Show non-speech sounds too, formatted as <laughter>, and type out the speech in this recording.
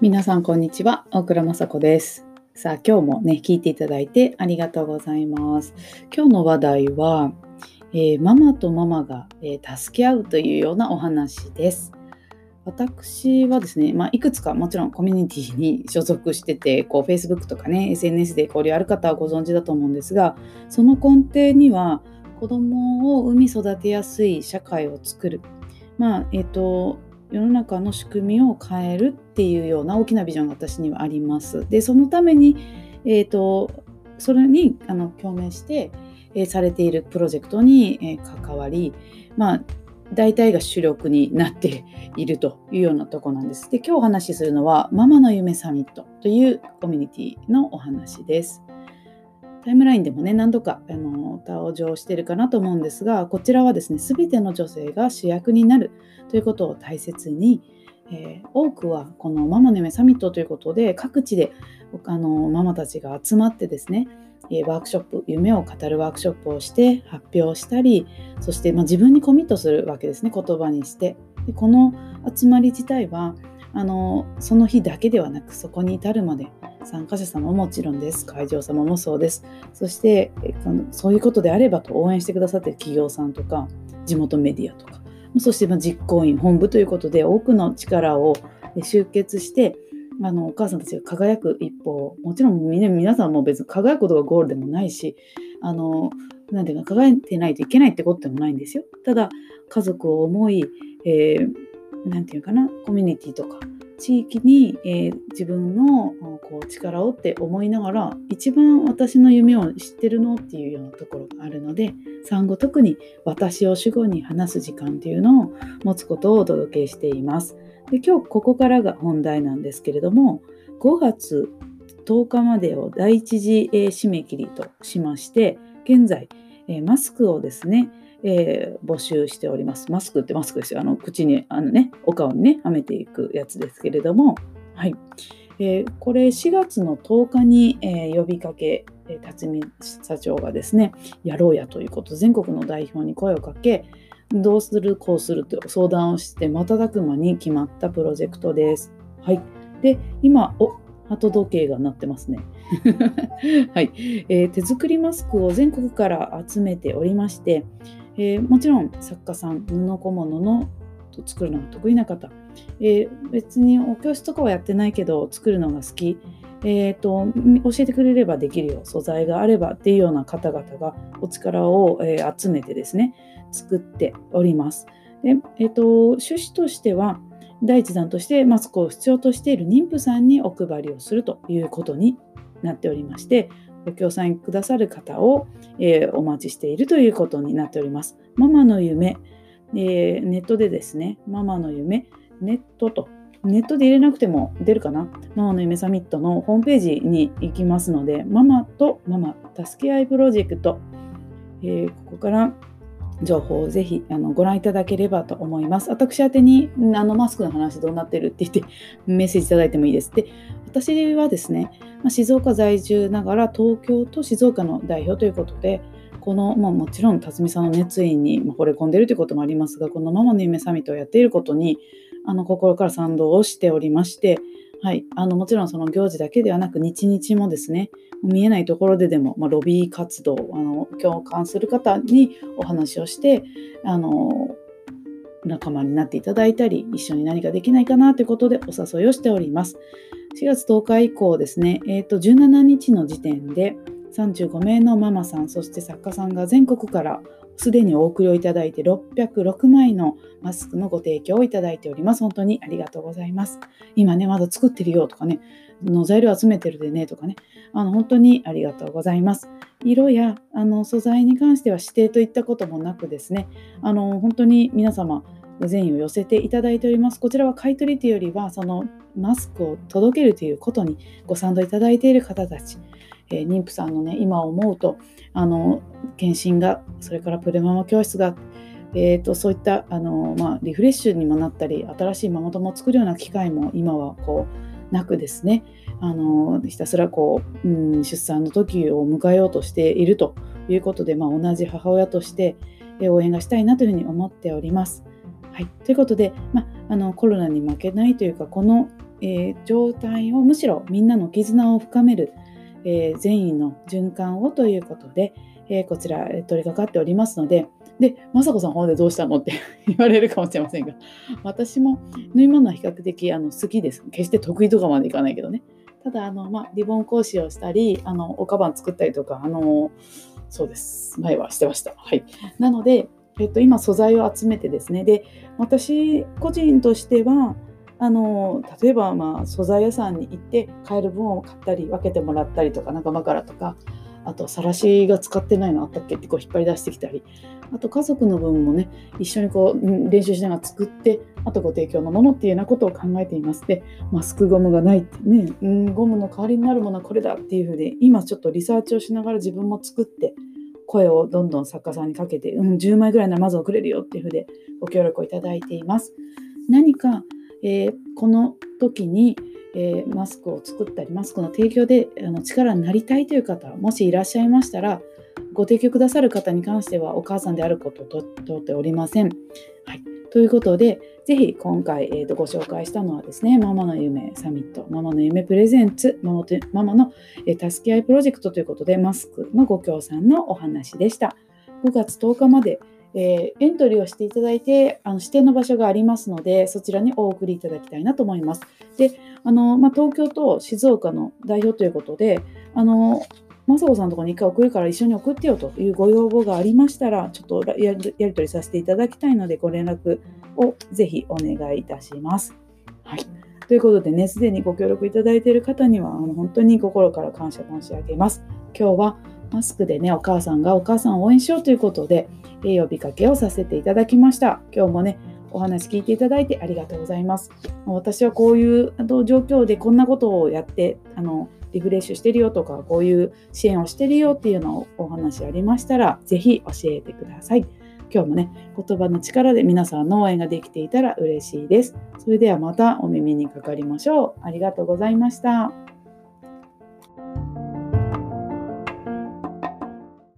皆さんこんにちは。大倉雅子です。さあ今日もね聞いていただいてありがとうございます。今日の話題は、えー、ママとママが、えー、助け合うというようなお話です。私はですね、まあ、いくつかもちろんコミュニティに所属しててこう Facebook とかね SNS で交流ある方はご存知だと思うんですがその根底には子供を産み育てやすい社会を作る。まあえっ、ー、と世の中の仕組みを変えるっていうような大きなビジョンが私にはあります。でそのために、えーと、それにあの共鳴して、えー、されているプロジェクトに、えー、関わり、まあ、大体が主力になっているというようなとこなんです。で今日お話しするのはママの夢サミットというコミュニティのお話です。タイムラインでもね何度かあの登場してるかなと思うんですがこちらはですね全ての女性が主役になるということを大切に、えー、多くはこのママの夢サミットということで各地であのママたちが集まってですねワークショップ夢を語るワークショップをして発表したりそして、ま、自分にコミットするわけですね言葉にして。でこの集まり自体はあのその日だけではなくそこに至るまで参加者様ももちろんです。会場様もそうです。そして、そういうことであればと応援してくださってる企業さんとか、地元メディアとか、そして実行委員、本部ということで、多くの力を集結して、あのお母さんたちが輝く一方、もちろん皆さんも別に輝くことがゴールでもないし、あのなんていうか、輝いてないといけないってことでもないんですよ。ただ、家族を思い、えー、なんていうかな、コミュニティとか、地域に、えー、自分のこう力をって思いながら一番私の夢を知ってるのっていうようなところがあるので産後特に私を主語に話す時間っていうのを持つことをお届けしています。で今日ここからが本題なんですけれども5月10日までを第一次、締め切りとしまして現在、え、マスクをですねえー、募集しております。マスクってマスクですよ。あの口に、あのね、お顔にね、はめていくやつですけれども、はい。えー、これ4月の10日に、えー、呼びかけ、辰巳社長がですね、やろうやということ、全国の代表に声をかけ、どうする、こうするという相談をして、瞬く間に決まったプロジェクトです。はい。で、今、お鳩時計が鳴ってますね。<laughs> はい、えー、手作りマスクを全国から集めておりまして、えー、もちろん作家さん布小物の作るのが得意な方、えー、別にお教室とかはやってないけど作るのが好き、えーと、教えてくれればできるよ素材があればっていうような方々がお力を、えー、集めてですね作っております。でえーと、趣旨としては第一弾としてマスクを必要としている妊婦さんにお配りをするということになっておりましてご協賛くださる方を、えー、お待ちしているということになっております。ママの夢、えー、ネットでですね、ママの夢、ネットと、ネットで入れなくても出るかなママの夢サミットのホームページに行きますので、ママとママ助け合いプロジェクト、えー、ここから情報をぜひあのご覧いただければと思います。私宛にあのマスクの話どうなってるって言ってメッセージいただいてもいいです。で、私はですね、まあ静岡在住ながら東京と静岡の代表ということで、この、まあ、もちろん辰巳さんの熱意に惚れ込んでいるということもありますが、このママの夢サミットをやっていることにあの心から賛同をしておりまして、はい、あのもちろんその行事だけではなく日々もですね見えないところででも、まあ、ロビー活動あの共感する方にお話をしてあの仲間になっていただいたり一緒に何かできないかなということでお誘いをしております。4月10日以降ですね、えー、と17日の時点で35名のママさんそして作家さんが全国からすでにお送りをいただいて606枚のマスクのご提供をいただいております。本当にありがとうございます。今ね、まだ作ってるよとかね、の材料集めてるでねとかね、あの本当にありがとうございます。色やあの素材に関しては指定といったこともなくですね、あの本当に皆様、善意を寄せていただいております。こちらは買い取りというよりは、そのマスクを届けるということにご賛同いただいている方たち、えー、妊婦さんのね、今思うと、あの検診が、それからプレママ教室が、えーと、そういったあの、まあ、リフレッシュにもなったり、新しいママ友を作るような機会も今はこうなくですね、あのひたすらこう、うん、出産の時を迎えようとしているということで、まあ、同じ母親として応援がしたいなというふうに思っております。はい、ということで、まあ、のコロナに負けないというかこのえー、状態をむしろみんなの絆を深める、えー、善意の循環をということで、えこちら取り掛かっておりますのでで雅子さんほんでどうしたの？って <laughs> 言われるかもしれませんが私も縫い物は比較的あの好きです。決して得意とかまでいかないけどね。ただあの、まあ、リボン講師をしたりあのおかばん作ったりとかあのそうです。前はしてました。はい。なのでえっと、今素材を集めてですね。で私個人としてはあの例えばまあ素材屋さんに行って買える分を買ったり分けてもらったりとか仲間からとかあとさらしが使ってないのあったっけってこう引っ張り出してきたりあと家族の分もね一緒にこう練習しながら作ってあとご提供のものっていうようなことを考えています。でマスクゴムがないってね、うん、ゴムの代わりになるものはこれだっていうふうで今ちょっとリサーチをしながら自分も作って声をどんどん作家さんにかけて、うん、10枚ぐらいならまず送れるよっていうふうでご協力をいただいています。何か、えー、この時に、えー、マスクを作ったりマスクの提供であの力になりたいという方もしいらっしゃいましたらご提供くださる方に関してはお母さんであることをとっておりません。はい、ということで、ぜひ今回、えーと、ご紹介したのはですね、ママの夢サミット、ママの夢プレゼンツ、ママとママの、えー、助け合いプロジェクトということで、マスクのご協賛のお話でした。5月10日まで、えー、エントリーをしていただいて、あの指定の場所がありますので、そちらにお送りいただきたいなと思います。で、あのまあ、東京と静岡の代表ということで、あの雅子さんのとこに一回送るから一緒に送ってよというご要望がありましたら、ちょっとやり取りさせていただきたいので、ご連絡をぜひお願いいたします。はい。ということでね、すでにご協力いただいている方には、あの本当に心から感謝申し上げます。今日はマスクでね、お母さんがお母さんを応援しようということで、呼びかけをさせていただきました。今日もね、お話聞いていただいてありがとうございます。私はこういう状況でこんなことをやって、あのリフレッシュしてるよとか、こういう支援をしてるよっていうのをお話ありましたら、是非教えてください。今日もね、言葉の力で皆さんの応援ができていたら嬉しいです。それではまたお耳にかかりましょう。ありがとうございました。